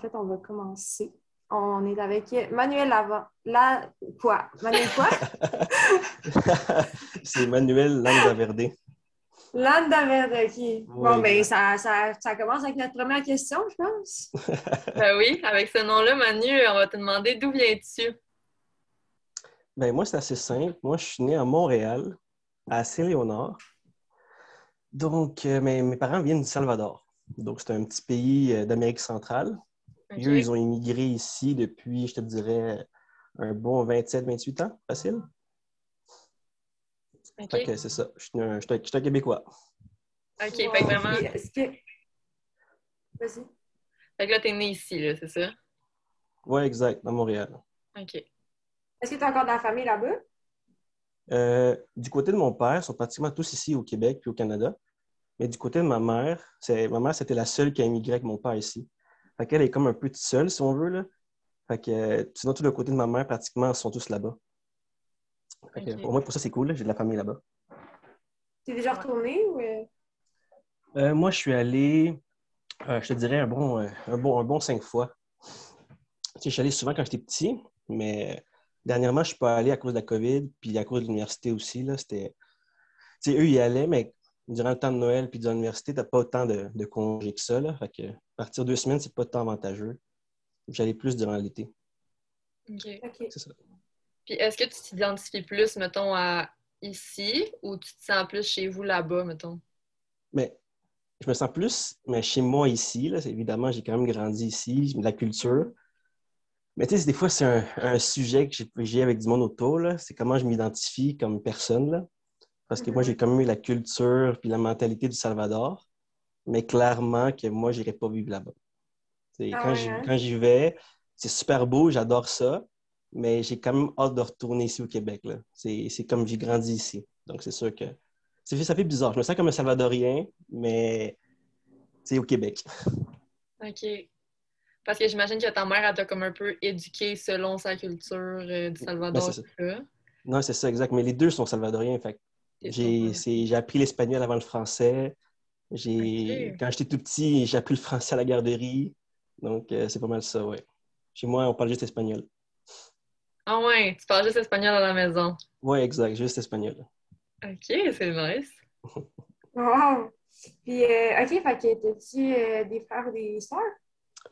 fait, on va commencer. On est avec Manuel Lavant. La... Quoi? Manuel quoi? C'est Manuel Landaverde. Landaverde, OK. Oui. Bon, ben, ça, ça, ça commence avec notre première question, je pense. Ben oui, avec ce nom-là, Manu, on va te demander d'où viens-tu? Ben, moi, c'est assez simple. Moi, je suis né à Montréal, à Saint-Léonard. Donc, euh, mes, mes parents viennent du Salvador. Donc, c'est un petit pays euh, d'Amérique centrale. Eux, ils ont immigré ici depuis, je te dirais, un bon 27-28 ans, facile. OK. Fait que c'est ça. Je suis un, je suis un- je suis un Québécois. OK, fait que vraiment. Est-ce que... Vas-y. Fait que là, t'es né ici, là, c'est ça? Oui, exact, à Montréal. OK. Est-ce que tu as encore de la famille là-bas? Euh, du côté de mon père, ils sont pratiquement tous ici au Québec puis au Canada. Mais du côté de ma mère, c'est, ma mère, c'était la seule qui a immigré avec mon père ici. Fait qu'elle est comme un peu toute seule, si on veut. Là. Fait que, euh, sinon, tout le côté de ma mère, pratiquement, ils sont tous là-bas. Fait que, Ok. Au moins, pour ça, c'est cool. J'ai de la famille là-bas. Tu es déjà retourné ou... euh? Euh, moi, je suis allé, euh, je te dirais, un bon, un bon, un bon cinq fois. Tu sais, je suis allé souvent quand j'étais petit, mais dernièrement, je suis pas allé à cause de la COVID, puis à cause de l'université aussi. Là, c'était... Tu sais, eux, ils y allaient, mais durant le temps de Noël puis durant l'université, tu n'as pas autant de, de congés que ça. Là. Fait que partir deux semaines, c'est pas tant avantageux. J'allais plus durant l'été. OK. OK. C'est ça. Puis est-ce que tu t'identifies plus, mettons, à ici ou tu te sens plus chez vous là-bas, mettons? Mais je me sens plus mais chez moi ici. Là, C'est- évidemment, j'ai quand même grandi ici, la culture. Mais tu sais, des fois, c'est un, un sujet que j'ai- j'ai avec du monde autour. là. C'est comment je m'identifie comme personne. Là. Parce que moi, Mhm. j'ai quand même eu la culture puis la mentalité du Salvador. Mais clairement que moi, je n'irais pas vivre là-bas. Ah quand ouais, j'y- hein? quand j'y vais, c'est super beau, j'adore ça. Mais j'ai quand même hâte de retourner ici au Québec. C'est comme j'ai grandi ici. Donc, c'est sûr que ça fait, bizarre. Je me sens comme un Salvadorien, mais c'est au Québec. OK. Parce que j'imagine que ta mère, elle t'a comme un peu éduqué selon sa culture euh, du Salvador. Ben. Non, c'est ça, exact. Mais les deux sont salvadoriens. Fait j'ai appris l'espagnol avant le français. J'ai. Quand j'étais tout petit, j'ai appris le français à la garderie. Donc, euh, c'est pas mal ça, ouais. Chez moi, on parle juste espagnol. Ah ouais, tu parles juste espagnol à la maison. Ouais, exact, juste espagnol. OK, c'est nice. Wow! Puis, euh, OK, fait que t'as-tu euh, des frères ou des sœurs?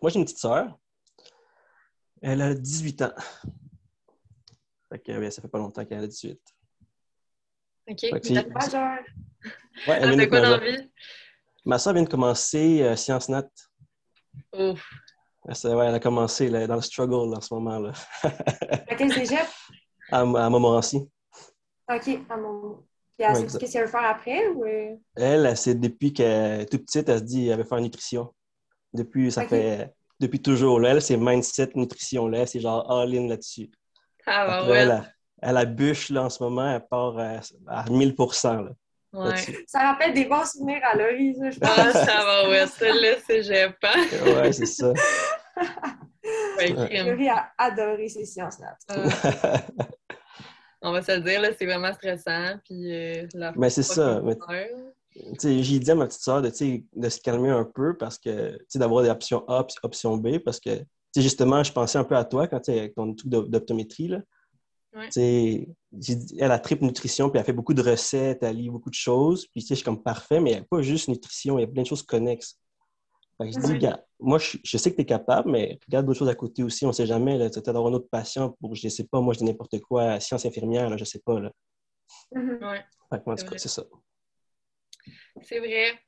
Moi, j'ai une petite sœur. Elle a 18 ans. Fait que, ouais, ça fait pas longtemps qu'elle a 18. OK. Fait que Puis c'est- ta- Majeure. Ouais, elle Elle vient quoi dans la majeure. Ma soeur vient de commencer euh, Sciences Nat. Ouf. Elle, ouais, elle a commencé là, dans le struggle là, en ce moment. Là. À quel cégep? à, à Montmorency. OK, à mon... Puis, elle Ouais, sait ce qu'elle veut faire après ou... euh? Elle, elle, c'est depuis qu'elle est toute petite, elle se dit qu'elle veut faire nutrition. Depuis, ça fait depuis toujours. Là, elle, c'est mindset nutrition. Là, c'est genre all-in là-dessus. Ah bah elle, ouais. a, elle a bûche là, en ce moment, elle part à, à 1000 là, Ouais. Ça rappelle des bons souvenirs à Laurie, ça, je pense. Ah, ça va, ouais. Ça, là, c'est pas. Ouais, c'est ça. Ouais. Laurie a adoré ces sciences-là. Ah, on va se le dire, là, c'est vraiment stressant. Puis, euh, la Mais c'est ça. mais Ouais. Tu sais, J'ai dit à ma petite soeur de, tu sais, de se calmer un peu parce que, tu sais, d'avoir des options A puis options B parce que, tu sais, justement, je pensais un peu à toi quand tu avec ton truc d'op- d'optométrie. Ouais. Elle a triple nutrition puis elle fait beaucoup de recettes, elle lit beaucoup de choses. Puis, tu sais, je suis comme parfait, mais il n'y a pas juste nutrition, il y a plein de choses connexes. Fait que je dis, Ouais. gars, moi, je, je sais que tu es capable, mais regarde d'autres choses à côté aussi, on ne sait jamais. Tu vas peut-être avoir un autre patient pour, je ne sais pas, moi, je dis n'importe quoi, science infirmière, là, je ne sais pas. Là. Mhm. Ouais, Fait que, en C'est tout cas, vrai. c'est ça. c'est vrai.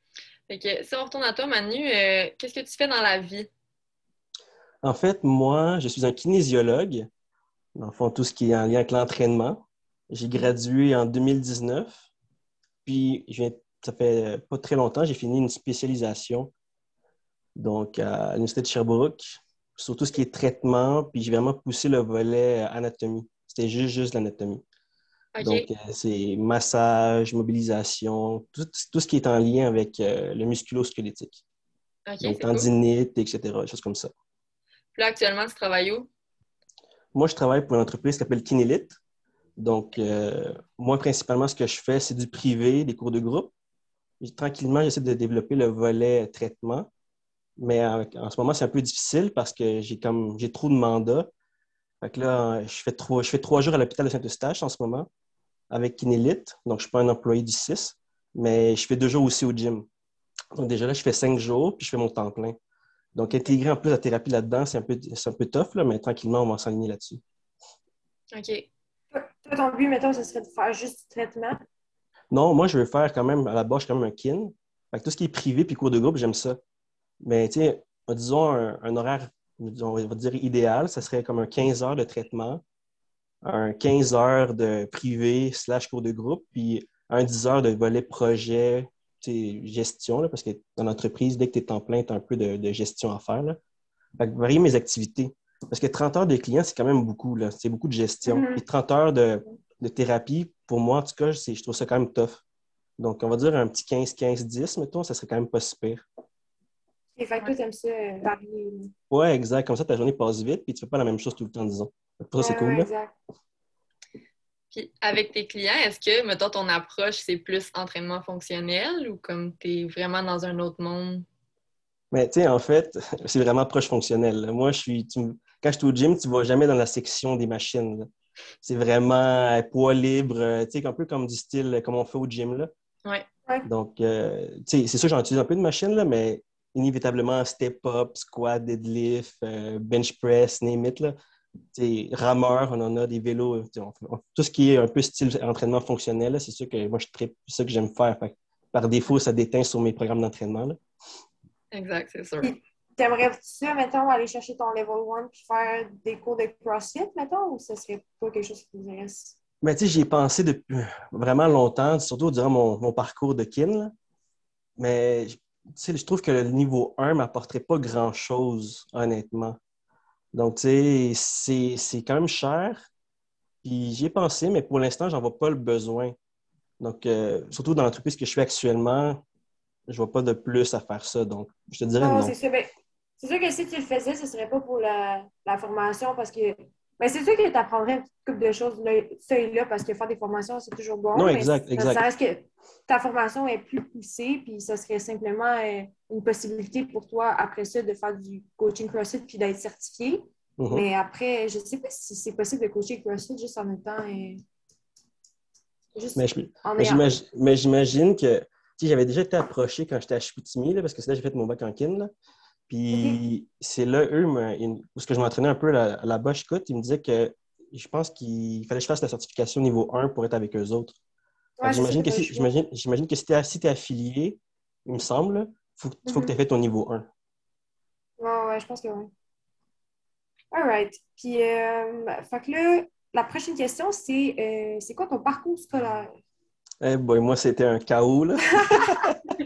Fait que, si on retourne à toi, Manu, euh, qu'est-ce que tu fais dans la vie? En fait, moi, je suis un kinésiologue. Dans le fond, tout ce qui est en lien avec l'entraînement. J'ai gradué en 2019. Puis, je viens, ça fait pas très longtemps, j'ai fini une spécialisation donc à l'Université de Sherbrooke sur tout ce qui est traitement. Puis, j'ai vraiment poussé le volet anatomie. C'était juste, juste l'anatomie. Donc, euh, c'est massage, mobilisation, tout, tout ce qui est en lien avec euh, le musculo-squelettique. OK, Donc, cool. tendinite, etc., choses comme ça. Puis là, actuellement, tu travailles où? Moi, je travaille pour une entreprise qui s'appelle Kinélite. Donc, euh, moi, principalement, ce que je fais, c'est du privé, des cours de groupe. Tranquillement, j'essaie de développer le volet traitement. Mais en, ce moment, c'est un peu difficile parce que j'ai comme j'ai trop de mandats. Fait que là, je fais trois, je fais trois jours à l'hôpital de Saint-Eustache en ce moment avec Kinélite. Donc, je ne suis pas un employé du 6, mais je fais deux jours aussi au gym. Donc, déjà là, je fais cinq jours, puis je fais mon temps plein. Donc, intégrer en plus la thérapie là-dedans, c'est un peu, c'est un peu tough, là, mais tranquillement, on va s'aligner là-dessus. OK. Toi, ton but, mettons, ce serait de faire juste du traitement? Non, moi, je veux faire quand même, à la base, je suis quand même un kin. Fait que tout ce qui est privé puis cours de groupe, j'aime ça. Mais, tu sais, disons un, un horaire, on va dire idéal, ça serait comme un 15 heures de traitement, un 15 heures de privé slash cours de groupe, puis un 10 heures de volet projet, gestion, là, parce que dans l'entreprise, dès que tu es en plein, tu as un peu de, de gestion à faire. Là. Fait que varier mes activités. Parce que 30 heures de clients, c'est quand même beaucoup. C'est beaucoup de gestion. Mhm. Et 30 heures de, de thérapie, pour moi, en tout cas, je trouve ça quand même tough. Donc, on va dire un petit 15-15-10, mettons, ça serait quand même pas si pire. Et fait que toi, t'aimes ça euh, varier. Ouais, exact. Comme ça, ta journée passe vite, puis tu fais pas la même chose tout le temps, disons. Pour ça, c'est Ouais, cool. ouais, exact. Puis avec tes clients, est-ce que, mettons, ton approche, c'est plus entraînement fonctionnel ou comme tu es vraiment dans un autre monde? Mais tu sais, en fait, c'est vraiment proche fonctionnel. là. Moi, je suis. tu quand je suis au gym, tu ne vas jamais dans la section des machines. là. C'est vraiment euh, poids libre, euh, tu sais, un peu comme du style euh, comme on fait au gym. Là. Ouais. Donc, euh, tu sais, c'est sûr, j'en utilise un peu de machines, là, mais inévitablement, step-up, squat, deadlift, euh, bench press, name it. Là. Tu sais, rameur, on en a des vélos. on- on- tout ce qui est un peu style entraînement fonctionnel, c'est sûr que moi, je tripe, c'est ça que j'aime faire. Fait par défaut, ça déteint sur mes programmes d'entraînement. Exact, c'est sûr. T'aimerais ça, mettons, aller chercher ton level 1 puis faire des cours de CrossFit, mettons, ou ce serait pas quelque chose qui t'intéresse? Mais tu sais, j'y ai pensé depuis vraiment longtemps, surtout durant mon, mon parcours de kin. là. Mais tu sais, je trouve que le niveau 1 ne m'apporterait pas grand-chose, honnêtement. Donc, tu sais, c'est- quand même cher. Puis j'y ai pensé, mais pour l'instant, j'en vois pas le besoin. Donc, euh, surtout dans l'entreprise que je suis actuellement, je vois pas de plus à faire ça. Donc, je te dirais Non, non. c'est ça. Ben, c'est sûr que si tu le faisais, ce serait pas pour la, la formation parce que. Ben, c'est sûr que tu apprendrais une couple de choses là, ça et là parce que faire des formations, c'est toujours bon. Non, mais exact, ça- exact. Ça reste que ta formation est plus poussée, puis ça serait simplement euh, une possibilité pour toi, après ça, de faire du coaching CrossFit puis d'être certifié. Mhm. Mais après, je sais pas si c'est possible de coacher CrossFit juste en étant. euh, juste Mais je- Mais j'imagine- Mais j'imagine que, tu sais, j'avais déjà été approché quand j'étais à Chicoutimi, là, parce que c'est là que j'ai fait mon bac en kin. là. Puis c'est là, eux, où ce que je m'entraînais un peu là- là-bas, je ils me disaient que je pense qu'il fallait que je fasse la certification niveau 1 pour être avec eux autres. Ouais, j'imagine, que si, j'imagine, j'imagine que si tu es, si affilié, il me semble, il faut, que- faut que tu aies Mhm. fait ton niveau 1. Ouais, ouais, je pense que oui. All right. Puis, euh, fait que là, la prochaine question, c'est euh, c'est quoi ton parcours scolaire? Eh boy, moi, c'était un chaos. Là.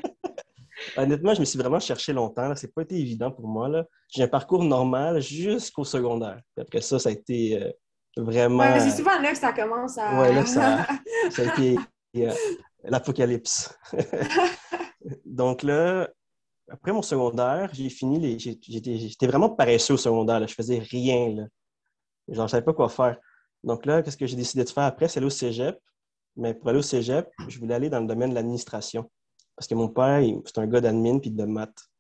Honnêtement, je me suis vraiment cherché longtemps. Ça n'a pas été évident pour moi. là. J'ai un parcours normal jusqu'au secondaire. Puis après ça, ça a été euh, vraiment. Ouais, mais c'est souvent là que ça commence à. Ouais, là ça- ça a été euh, l'apocalypse. Donc là, après mon secondaire, j'ai fini les. j'ai- J'étais j'étais vraiment paresseux au secondaire. là. Je faisais rien. Là. Genre, je savais pas quoi faire. Donc là, qu'est-ce que j'ai décidé de faire après? C'est aller au cégep. Mais pour aller au cégep, je voulais aller dans le domaine de l'administration. Parce que mon père, c'est un gars d'admin puis de maths.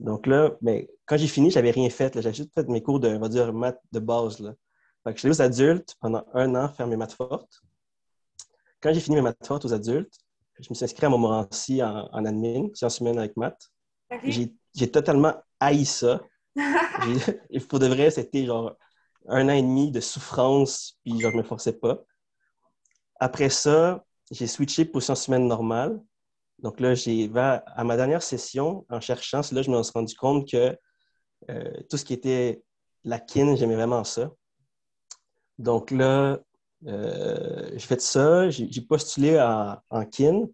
Donc là, mais quand j'ai fini, j'avais rien fait. J'avais juste fait mes cours de, on va dire, maths de base. Là. Fait que je suis allé aux adultes pendant un an faire mes maths fortes. Quand j'ai fini mes maths fortes aux adultes, je me suis inscrit à Montmorency en, en admin, sciences humaines avec maths. J'ai totalement haï ça. Pour de vrai, c'était genre un an et demi de souffrance, puis genre, je me forçais pas. Après ça, j'ai switché pour sciences humaines normales. Donc là, j'ai à ma dernière session, en cherchant, là je me suis rendu compte que euh, tout ce qui était la kin, j'aimais vraiment ça. Donc là, euh, j'ai fait ça, j'ai postulé en, en kin,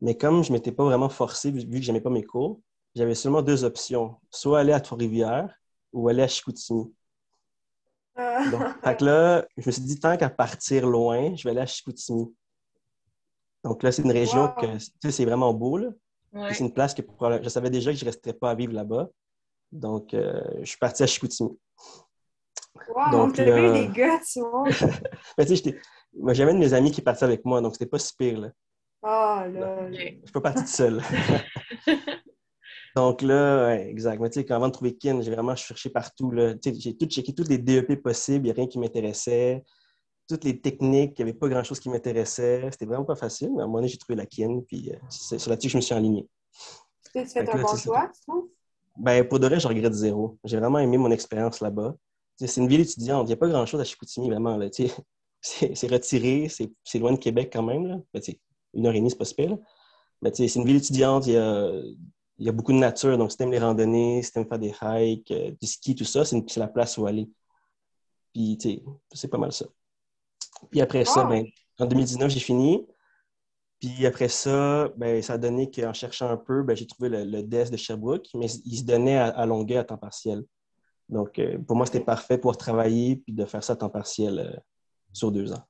mais comme je ne m'étais pas vraiment forcé, vu, vu que je n'aimais pas mes cours, j'avais seulement deux options, soit aller à Trois-Rivières ou aller à Chicoutimi. Ah. Donc, là, je me suis dit, tant qu'à partir loin, je vais aller à Chicoutimi. Donc là, c'est une région Wow. que, tu sais, c'est vraiment beau, là. Ouais. C'est une place que je savais déjà que je ne resterais pas à vivre là-bas. Donc, euh, je suis parti à Chicoutimi. Wow, Donc, là- eu des gars, tu vois? Mais tu sais, j'avais de mes amis qui est parti avec moi, donc c'était pas si pire, là. Ah, là. Je suis pas parti tout seul. Donc là, ouais, exact. Mais tu sais, avant de trouver Kin, j'ai vraiment cherché partout. là. Tu sais, J'ai tout checké tous les DEP possibles, il n'y a rien qui m'intéressait. Toutes les techniques, il n'y avait pas grand-chose qui m'intéressait. C'était vraiment pas facile, mais à un moment donné, j'ai trouvé la Kin, puis euh, c'est là-dessus que je me suis aligné. Tu as Fait un bon choix, tu trouves? Ben, pour de vrai, je regrette zéro. J'ai vraiment aimé mon expérience là-bas. C'est une ville étudiante, il n'y a pas grand-chose à Chicoutimi, vraiment. C'est retiré, c'est loin de Québec quand même. Là. Ben, une heure et demie, c'est pas super. là. Mais c'est une ville étudiante, il y a, il y a beaucoup de nature. Donc, si tu aimes les randonnées, si tu aimes faire des hikes, euh, du ski, tout ça, c'est la place où aller. Puis, tu sais, c'est pas mal ça. Puis après ça, ben, en 2019, j'ai fini. Puis après ça, ben, ça a donné qu'en cherchant un peu, ben, j'ai trouvé le, le DES de Sherbrooke, mais il se donnait à, à Longueuil à temps partiel. Donc, euh, pour moi, c'était parfait pour travailler puis de faire ça à temps partiel euh, sur deux ans.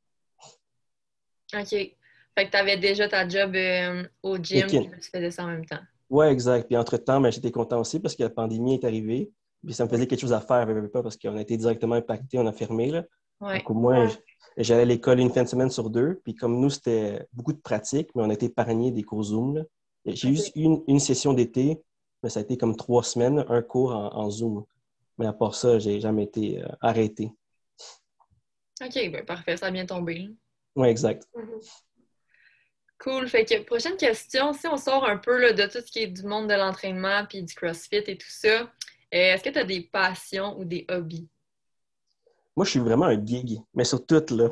OK. Fait que tu avais déjà ta job euh, au gym, puis tu faisais ça en même temps. Ouais, exact. Puis entre-temps, ben, j'étais content aussi parce que la pandémie est arrivée. Puis ça me faisait quelque chose à faire, pas, parce qu'on a été directement impacté, on a fermé. Là. Ouais. Donc, au moins, j'allais à l'école une fin de semaine sur deux. Puis comme nous, c'était beaucoup de pratique, mais on a été épargnés des cours Zoom. J'ai eu une, une session d'été, mais ça a été comme trois semaines, un cours en, en Zoom. Mais à part ça, j'ai jamais été euh, arrêté. OK, ben parfait, ça a bien tombé. Oui, exact. Mhm. Cool. Fait que prochaine question, si on sort un peu là, de tout ce qui est du monde de l'entraînement puis du CrossFit et tout ça, euh, est-ce que tu as des passions ou des hobbies? Moi, je suis vraiment un geek, mais sur tout, là.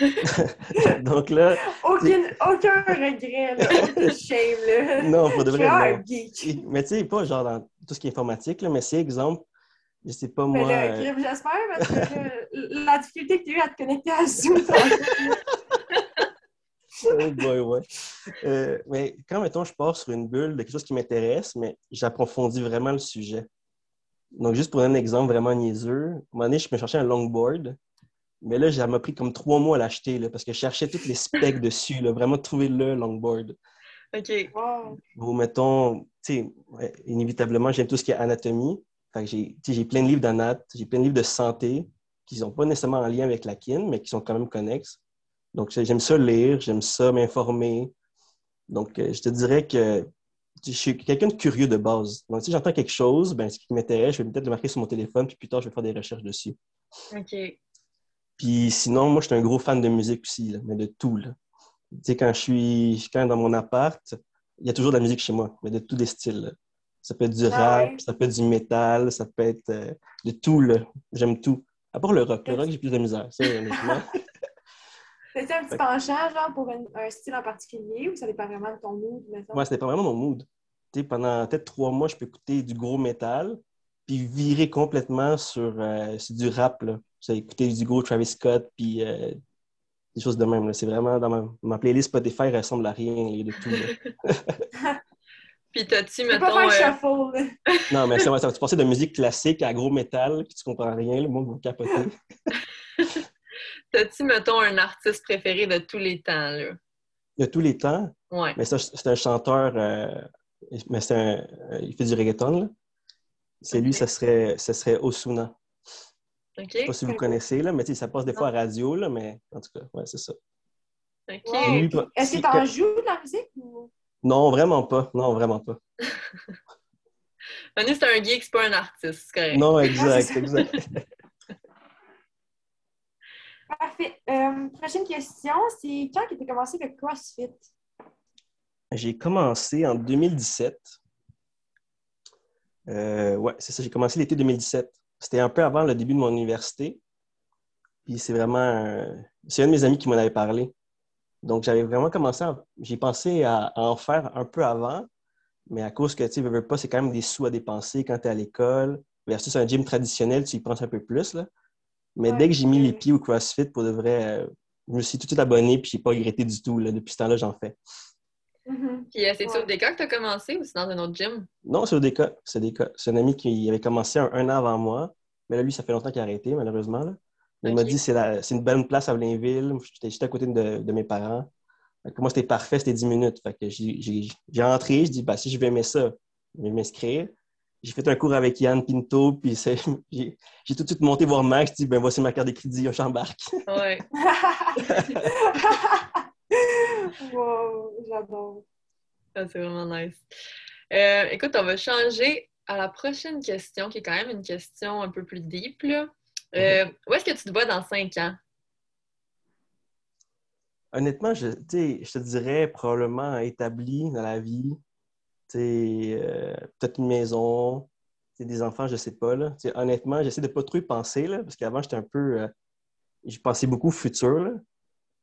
Donc là, Aucune, aucun regret, là. shame. Là. non, pour de Je vrai, un geek. Mais tu sais, pas genre dans tout ce qui est informatique, là, mais c'est exemple, je sais pas Mais moi. euh, j'espère, parce que euh, la difficulté que tu as eu à te connecter à Zoom, Oh boy, ouais. Euh, mais quand, mettons, je pars sur une bulle de quelque chose qui m'intéresse, mais j'approfondis vraiment le sujet. Donc, juste pour un exemple vraiment niaiseux, à un moment donné, je me cherchais un longboard, mais là, ça m'a pris comme trois mois à l'acheter, parce que je cherchais tous les specs dessus, là, vraiment trouver le longboard. OK. Wow. Ou mettons, tu sais, inévitablement, j'aime tout ce qui est anatomie. Fait que j'ai plein de livres d'anat, j'ai plein de livres de santé qui sont pas nécessairement en lien avec la kin, mais qui sont quand même connexes. Donc, j'aime ça lire, j'aime ça m'informer. Donc, euh, je te dirais que je suis quelqu'un de curieux de base. Donc, si j'entends quelque chose, ben, ce qui m'intéresse, je vais peut-être le marquer sur mon téléphone, puis plus tard, je vais faire des recherches dessus. OK. Puis sinon, moi, je suis un gros fan de musique aussi, là, mais de tout. Là. Tu sais, quand je suis quand dans mon appart, il y a toujours de la musique chez moi, mais de tous les styles. là. Ça peut être du Ah rap, ouais? ça peut être du métal, ça peut être euh, de tout. J'aime tout. À part le rock. Le rock, j'ai plus de misère. Ça, honnêtement. T'as-tu un petit penchant, genre, pour un, un style en particulier, ou ça dépend vraiment de ton mood, mettons? Moi, c'était pas vraiment mon mood. Tu sais, pendant peut-être trois mois, je peux écouter du gros métal, puis virer complètement sur, euh, sur du rap. Là. J'ai écouté du gros Travis Scott, puis euh, des choses de même. là. C'est vraiment dans ma, ma playlist Spotify, elle ressemble à rien, il y a de tout. Puis t'as-tu, mettons... pas faire euh, shuffle, là. Non, mais ça va, ça tu passer de musique classique à gros métal, puis tu comprends rien, le monde va capoter. T'as-tu, mettons, un artiste préféré de tous les temps, là? De tous les temps, Ouais. mais ça, c'est un chanteur, euh, mais c'est un, euh, il fait du reggaeton. là. C'est lui, ça serait, ça serait Osuna. OK? Je sais pas si vous connaissez, là, mais ça passe des fois à radio, là, mais en tout cas, ouais, c'est ça. OK. Lui, Est-ce que t'en joues de la musique? Ou... Non, vraiment pas. Non, vraiment pas. Manu, c'est un geek, c'est pas un artiste, c'est correct. Non, Ouais, exact, exact. Parfait. Euh, prochaine question, c'est quand tu as commencé le CrossFit? J'ai commencé en 2017. Euh, ouais, c'est ça, j'ai commencé l'été 2017. C'était un peu avant le début de mon université. Puis c'est vraiment. C'est un de mes amis qui m'en avait parlé. Donc j'avais vraiment commencé. J'ai pensé à, en faire un peu avant, mais à cause que tu veux, veux pas, c'est quand même des sous à dépenser quand tu es à l'école. Versus un gym traditionnel, tu y penses un peu plus. Là. Mais Ouais, dès que j'ai mis les pieds au CrossFit, pour de vrai, euh, je me suis tout de suite abonné, puis j'ai pas regretté du tout. Là. Depuis ce temps-là, j'en fais. Mhm. Puis euh, c'est-tu Ouais. au DECA que t'as commencé ou c'est dans un autre gym? Non, c'est au DECA. C'est DECA. C'est un ami qui avait commencé un, un an avant moi. Mais là, lui, ça fait longtemps qu'il a arrêté, malheureusement. là. Il m'a dit c'est la- c'est une bonne place à Blainville. J'étais juste à côté de, de mes parents. Fait que moi, c'était parfait, c'était 10 minutes. Fait que j'ai j'ai- j'ai rentré, je dis bah, si je vais aimer ça, je vais m'inscrire. J'ai fait un cours avec Yann Pinto, puis c'est- j'ai j'ai tout de suite monté voir Max, je dis ben voici ma carte de crédit, j'embarque. Ouais. wow, j'adore. Ah, c'est vraiment nice. Euh, écoute, on va changer à la prochaine question, qui est quand même une question un peu plus deep. Là. Euh, où est-ce que tu te vois dans cinq ans? Honnêtement, je, je te dirais probablement établi dans la vie. Euh, peut-être une maison, des enfants, je sais pas. Là. honnêtement, j'essaie de pas trop y penser, là, parce qu'avant, j'étais un peu. Euh, je pensais beaucoup au futur. Là.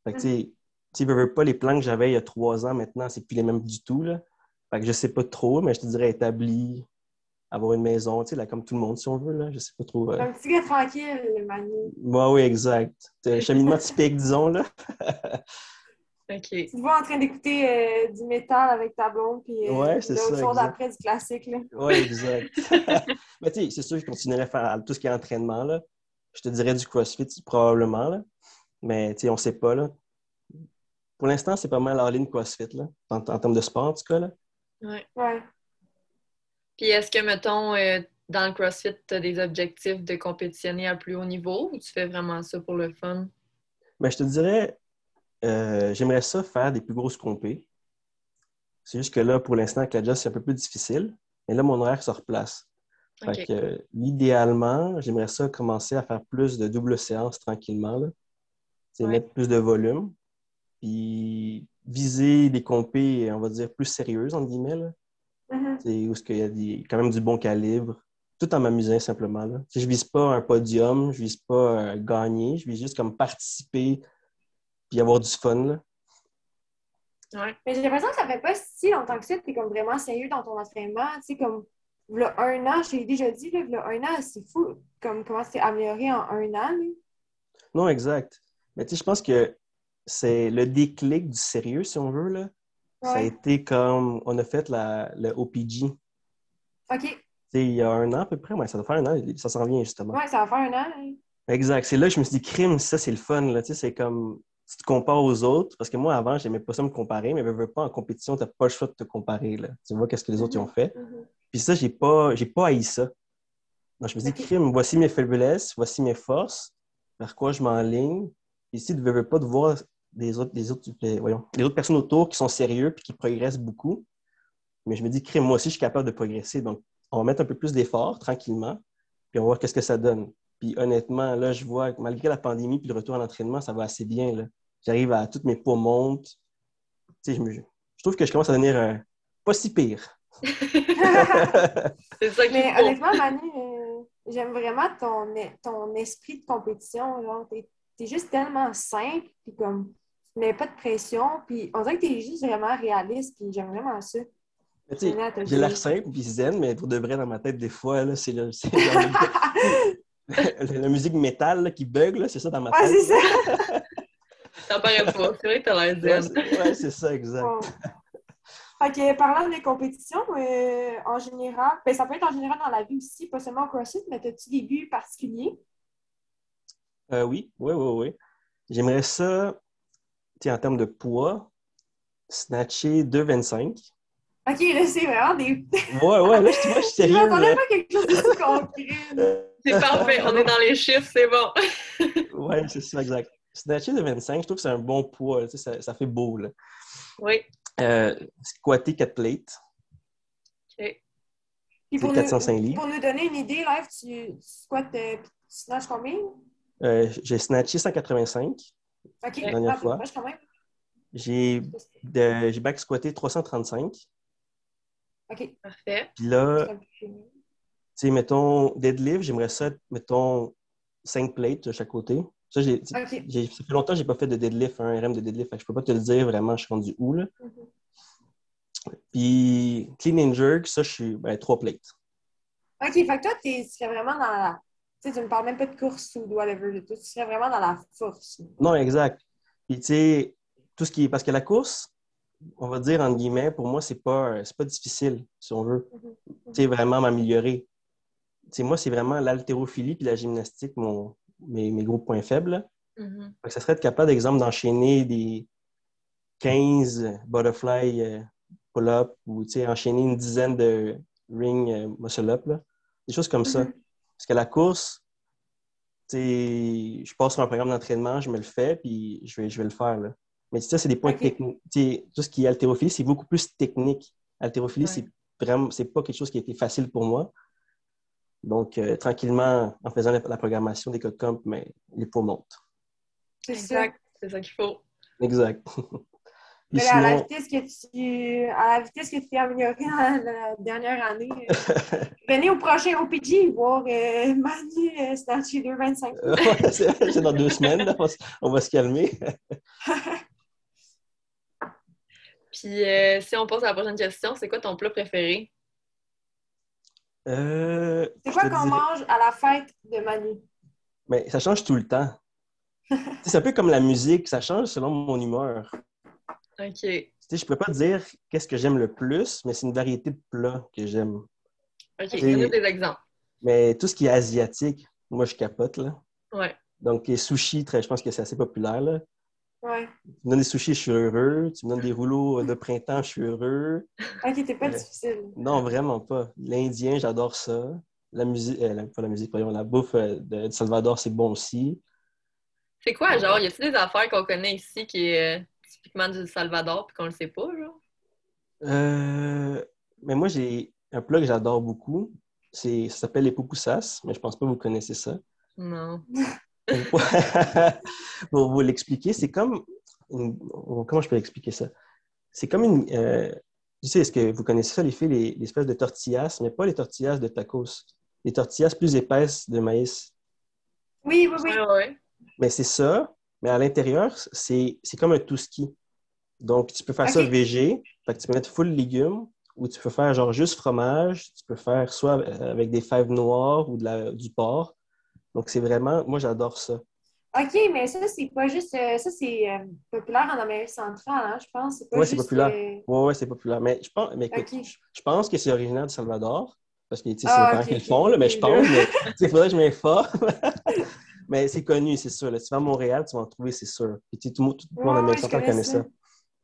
Fait que, tu sais, veux pas les plans que j'avais il y a trois ans maintenant, c'est plus les mêmes du tout. Là. Fait que je sais pas trop, mais je te dirais établi, avoir une maison, tu sais, là, comme tout le monde, si on veut, là. Je sais pas trop. Euh. Un petit gars tranquille, Manu. Ouais, oui, exact. Un cheminement typique, disons, là. OK. Tu te vois en train d'écouter euh, du métal avec ta blonde, puis euh, ouais, c'est ça, chose après du classique, là. Oui, exact. Mais tu sais, c'est sûr que je continuerais à faire tout ce qui est entraînement, là. Je te dirais du CrossFit, probablement, là. Mais tu sais, on sait pas, là. Pour l'instant, c'est pas mal all-in CrossFit, là, en, en, termes de sport, en tout cas, là. Ouais. Ouais. Puis est-ce que, mettons, euh, dans le CrossFit, tu as des objectifs de compétitionner à plus haut niveau ou tu fais vraiment ça pour le fun? Bien, je te dirais, euh, j'aimerais ça faire des plus grosses compées. C'est juste que là, pour l'instant, avec la job, c'est un peu plus difficile. Mais là, mon horaire se replace. Fait que, idéalement, j'aimerais ça commencer à faire plus de double séance tranquillement. Là. Mettre plus de volume. Puis viser des compées, on va dire, plus sérieuses, entre guillemets. Là. Mm-hmm. Où est-ce qu'il y a des, quand même du bon calibre. Tout en m'amusant simplement. Là. Je ne vise pas un podium, je ne vise pas euh, gagner, je vise juste comme participer puis avoir du fun. Là. Ouais. Mais j'ai l'impression que ça fait pas si longtemps que ça, tu es comme vraiment sérieux dans ton entraînement. Tu sais, comme là, un an, je t'ai déjà dit, là, là, un an, c'est fou comme comment c'est amélioré en un an. Non, exact. Mais tu sais, je pense que c'est le déclic du sérieux, si on veut. Là. Ça a été comme on a fait la, le OPG. OK. Tu sais, il y a un an à peu près, ouais, ça doit faire un an, ça s'en vient justement. Ouais, ça va faire un an. Hein. Exact. C'est là que je me suis dit, crime, ça c'est le fun. Là. Tu sais, c'est comme tu te compares aux autres, parce que moi, avant, j'aimais pas ça me comparer, mais je veux pas en compétition, tu n'as pas le choix de te comparer. Là. Tu vois qu'est-ce que les autres ont fait. Mm-hmm. Puis ça, j'ai pas, j'ai pas haï ça. Donc, je me dis, crime, voici mes faiblesses, voici mes forces, vers quoi je m'enligne. Ici, tu ne veux pas de voir des autres, des autres, voyons, les autres personnes autour qui sont sérieux et qui progressent beaucoup. Mais je me dis, crime, moi aussi, je suis capable de progresser. Donc, on va mettre un peu plus d'efforts tranquillement, puis on va voir qu'est-ce que ça donne. Puis honnêtement, là, je vois que malgré la pandémie puis le retour à l'entraînement, ça va assez bien. Là. J'arrive à toutes mes poids montent. Tu sais, je, me, je trouve que je commence à devenir un, pas si pire. c'est ça Mais honnêtement, Manu, euh, j'aime vraiment ton, ton esprit de compétition. Genre, t'es, es juste tellement simple, puis comme tu mets pas de pression, puis on dirait que t'es juste vraiment réaliste, puis j'aime vraiment ça. J'ai l'air simple puis zen, mais pour de vrai, dans ma tête, des fois, là, c'est, le, c'est la musique métal qui bug, c'est ça dans ma tête. Ah, c'est ça! ça paraît pas. C'est vrai que t'as l'air zen. Ouais, c'est ça, exact. OK, parlant des compétitions, euh, en général, ben, ça peut être en général dans la vie aussi, pas seulement au CrossFit, mais as-tu des buts particuliers? Euh, oui, oui, oui, oui. J'aimerais ça, en termes de poids, snatcher 2,25. OK, là, c'est vraiment des. ouais, ouais, là, je, moi, je suis sérieux. Je m'attendais pas quelque chose de concret. C'est parfait, on est dans les chiffres, c'est bon. ouais, c'est ça, exact. Snatcher de 25, je trouve que c'est un bon poids. Tu sais, ça, ça, fait beau. Là. Oui. Euh, squatter 4 plates. OK. Puis pour 405 nous, livres. Pour nous donner une idée, live, tu, tu squattes euh, tu snatches combien? Euh, j'ai snatché 185 OK. la dernière ah, fois. quand même. J'ai, de, j'ai back squatté 335. OK. Parfait. Puis là, sais, mettons, deadlift, j'aimerais ça, mettons, 5 plates de chaque côté. Ça, j'ai, okay. ça fait longtemps que je n'ai pas fait de deadlift, un RM de deadlift. Fait que je peux pas te le dire vraiment, je suis rendu où, là. Mm-hmm. Puis, clean and jerk, ça, je suis, ben, 3 plates. OK, fait que toi, tu serais vraiment dans la... Tu sais, tu me parles même pas de course ou de whatever. Tu serais vraiment dans la force. Non, exact. Puis, tu sais, tout ce qui est... Parce que la course, on va dire, entre guillemets, pour moi, c'est pas, pas difficile, si on veut. Mm-hmm. Tu sais, vraiment m'améliorer. Moi, c'est vraiment l'haltérophilie puis la gymnastique, mon, mes, mes gros points faibles. Mm-hmm. Ça serait être capable, d'exemple, d'enchaîner des 15 butterfly euh, pull-up ou enchaîner une dizaine de ring euh, muscle-up. Des choses comme ça. Mm-hmm. Parce que la course, je passe sur un programme d'entraînement, je me le fais, puis je vais, je vais le faire. Là. Mais ça, c'est des points okay. techniques. Tout ce qui est haltérophilie, c'est beaucoup plus technique. Haltérophilie, ouais. vraiment, c'est pas quelque chose qui a été facile pour moi. Donc, euh, tranquillement, en faisant la, la programmation des codes comp, mais les poids montent. C'est ça. Exact. C'est ça qu'il faut. Exact. Mais à, la vitesse que tu, à la vitesse que tu t'es amélioré dans la dernière année, euh, venez au prochain OPG voir euh, Manu euh, snatcher 2,25. Ouais, c'est c'est dans deux semaines, là, on, va, se- on va se calmer. Puis euh, si on passe à la prochaine question, c'est quoi ton plat préféré? Euh, C'est quoi qu'on dirais- mange à la fête de Manu? Mais ça change tout le temps. C'est un peu comme la musique, ça change selon mon humeur. OK. Tu sais, je peux pas dire qu'est-ce que j'aime le plus, mais c'est une variété de plats que j'aime. OK, donne-nous des exemples. Mais tout ce qui est asiatique, moi, je capote, là. Ouais. Donc, les sushis, très, je pense que c'est assez populaire, là. Ouais. Tu me donnes des sushis, je suis heureux. Tu me donnes des rouleaux de printemps, je suis heureux. Ok, t'es pas Ouais. difficile. Non, vraiment pas. L'Indien, j'adore ça. La musique, euh, la- pas la musique, voyons, la bouffe euh, de, de Salvador, c'est bon aussi. C'est quoi, genre, y a-t-il des affaires qu'on connaît ici qui est euh, typiquement du Salvador puis qu'on le sait pas, genre? Euh, mais moi, j'ai un plat que j'adore beaucoup. C'est, ça s'appelle les pupusas, mais je pense pas que vous connaissez ça. Non. Pour vous l'expliquer, c'est comme... une- Comment je peux expliquer ça? C'est comme une... euh, tu sais, est-ce que vous connaissez ça, les filles, les, les espèces de tortillas, mais pas les tortillas de tacos. Les tortillas plus épaisses de maïs. Oui, oui, oui. Ouais. Mais c'est ça, mais à l'intérieur, c'est c'est comme un touski. Donc, tu peux faire ça végé, fait que tu peux mettre full légumes, ou tu peux faire genre juste fromage, tu peux faire soit euh, avec des fèves noires ou de la, du porc. Donc, c'est vraiment, moi, j'adore ça. OK, mais ça, c'est pas juste. euh, ça, c'est euh, populaire en Amérique centrale, hein, je pense. C'est pas Ouais, c'est juste, populaire. euh, Ouais, ouais, c'est populaire. Mais je pense, mais écoute, je, pense que c'est originaire du Salvador, parce que, c'est Ah, les parents ok, qui le ok, font, là, mais je pense, il faudrait que je m'informe. mais c'est connu, c'est sûr. là. Tu vas à Montréal, tu vas en trouver, c'est sûr. Puis, tout, le monde- en Ouais, Amérique ouais, centrale connaît ça. ça.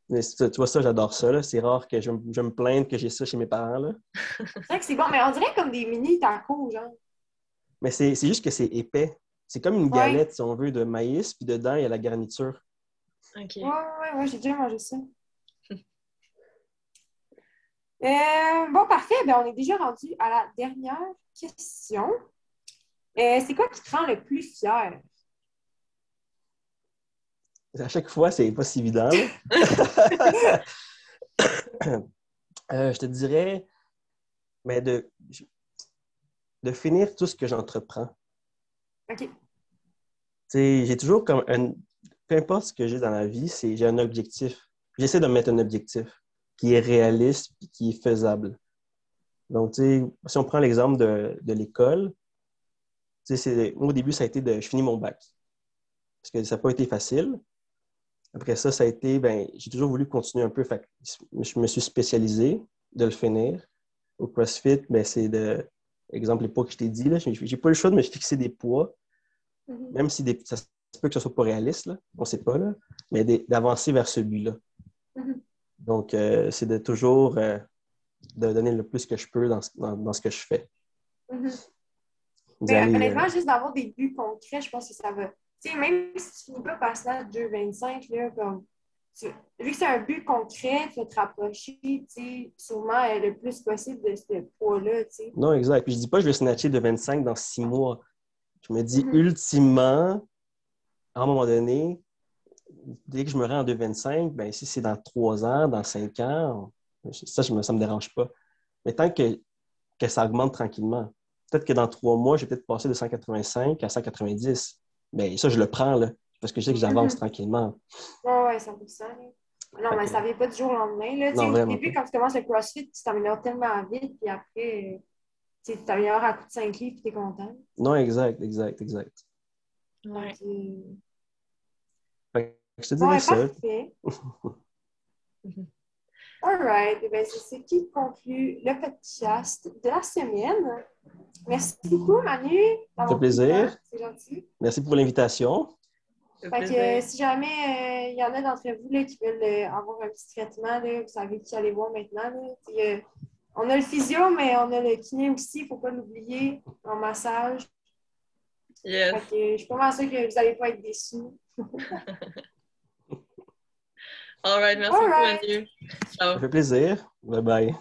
Mais tu vois ça, j'adore ça. là. C'est rare que je, me- je me plainde que j'ai ça chez mes parents. Là. C'est vrai que c'est bon, mais on dirait comme des mini tacos, genre. Mais c'est c'est juste que c'est épais. C'est comme une Ouais. galette, si on veut, de maïs, puis dedans, il y a la garniture. OK. Ouais, ouais, ouais, j'ai déjà mangé ça. Euh, bon, parfait. Ben, on est déjà rendu à la dernière question. Euh, c'est quoi qui te rend le plus fier? À chaque fois, c'est pas si évident. Euh, je te dirais, mais de, de finir tout ce que j'entreprends. OK. J'ai toujours comme un. Peu importe ce que j'ai dans la vie, c'est j'ai un objectif. J'essaie de me mettre un objectif qui est réaliste et qui est faisable. Donc, tu sais, si on prend l'exemple de, de l'école, au début, ça a été de je finis mon bac. Parce que ça n'a pas été facile. Après ça, ça a été, ben, j'ai toujours voulu continuer un peu. Fait je me suis spécialisé de le finir. Au CrossFit, ben, c'est de, exemple, les poids que je t'ai dit, là, j'ai pas le choix de me fixer des poids Mhm. même si des- ça se peut que ce soit pas réaliste, là, on sait pas, là, mais d'avancer vers ce but-là. Mhm. Donc, euh, c'est de toujours euh, de donner le plus que je peux dans, ce- dans- dans ce que je fais. Mhm. D'y Ben, aller, euh, honnêtement, juste d'avoir des buts concrets, je pense que ça va. Tu sais, même si tu finis pas par snatch 2,25, là, comme. Tu- vu que c'est un but concret, tu te rapprocher, tu sais, sûrement euh, le plus possible de ce poids-là, tu sais. Non, exact. Puis je dis pas que je vais snatcher de 25 dans six mois. Je me dis, Mhm. ultimement, à un moment donné, dès que je me rends en 2,25, ben si c'est dans trois ans, dans cinq ans, ça, je me, ça me dérange pas. Mais tant que, que ça augmente tranquillement, peut-être que dans trois mois, je vais peut-être passer de 185 à 190. Mais ça, je le prends, là, parce que je sais que j'avance Mhm. tranquillement. Ouais, ouais, 100%. là. Non, mais ça vient pas du jour au lendemain. Là. Tu Non, au vraiment début, pas. quand tu commences le CrossFit, tu t'améliores tellement vite, puis après, tu tu t'améliores à coup de 5 livres, puis t'es content. Non, exact, exact, exact. Ouais. Donc, Fait que je te dirais Ouais, ça. parfait. All right. Eh ben, c'est ce qui conclut le podcast de la semaine. Merci beaucoup, Manu. Ça fait plaisir. C'est gentil. Merci pour l'invitation. Fait que euh, si jamais euh, il y en a d'entre vous là, qui veulent euh, avoir un petit traitement, là, vous savez qui aller voir maintenant. Là. Euh, on a le physio, mais on a le kiné aussi, il ne faut pas l'oublier, en massage. Yes. Fait que, je suis pas mal sûre que vous n'allez pas être déçus. All right, merci All beaucoup. Ciao. Ça fait plaisir. Bye bye.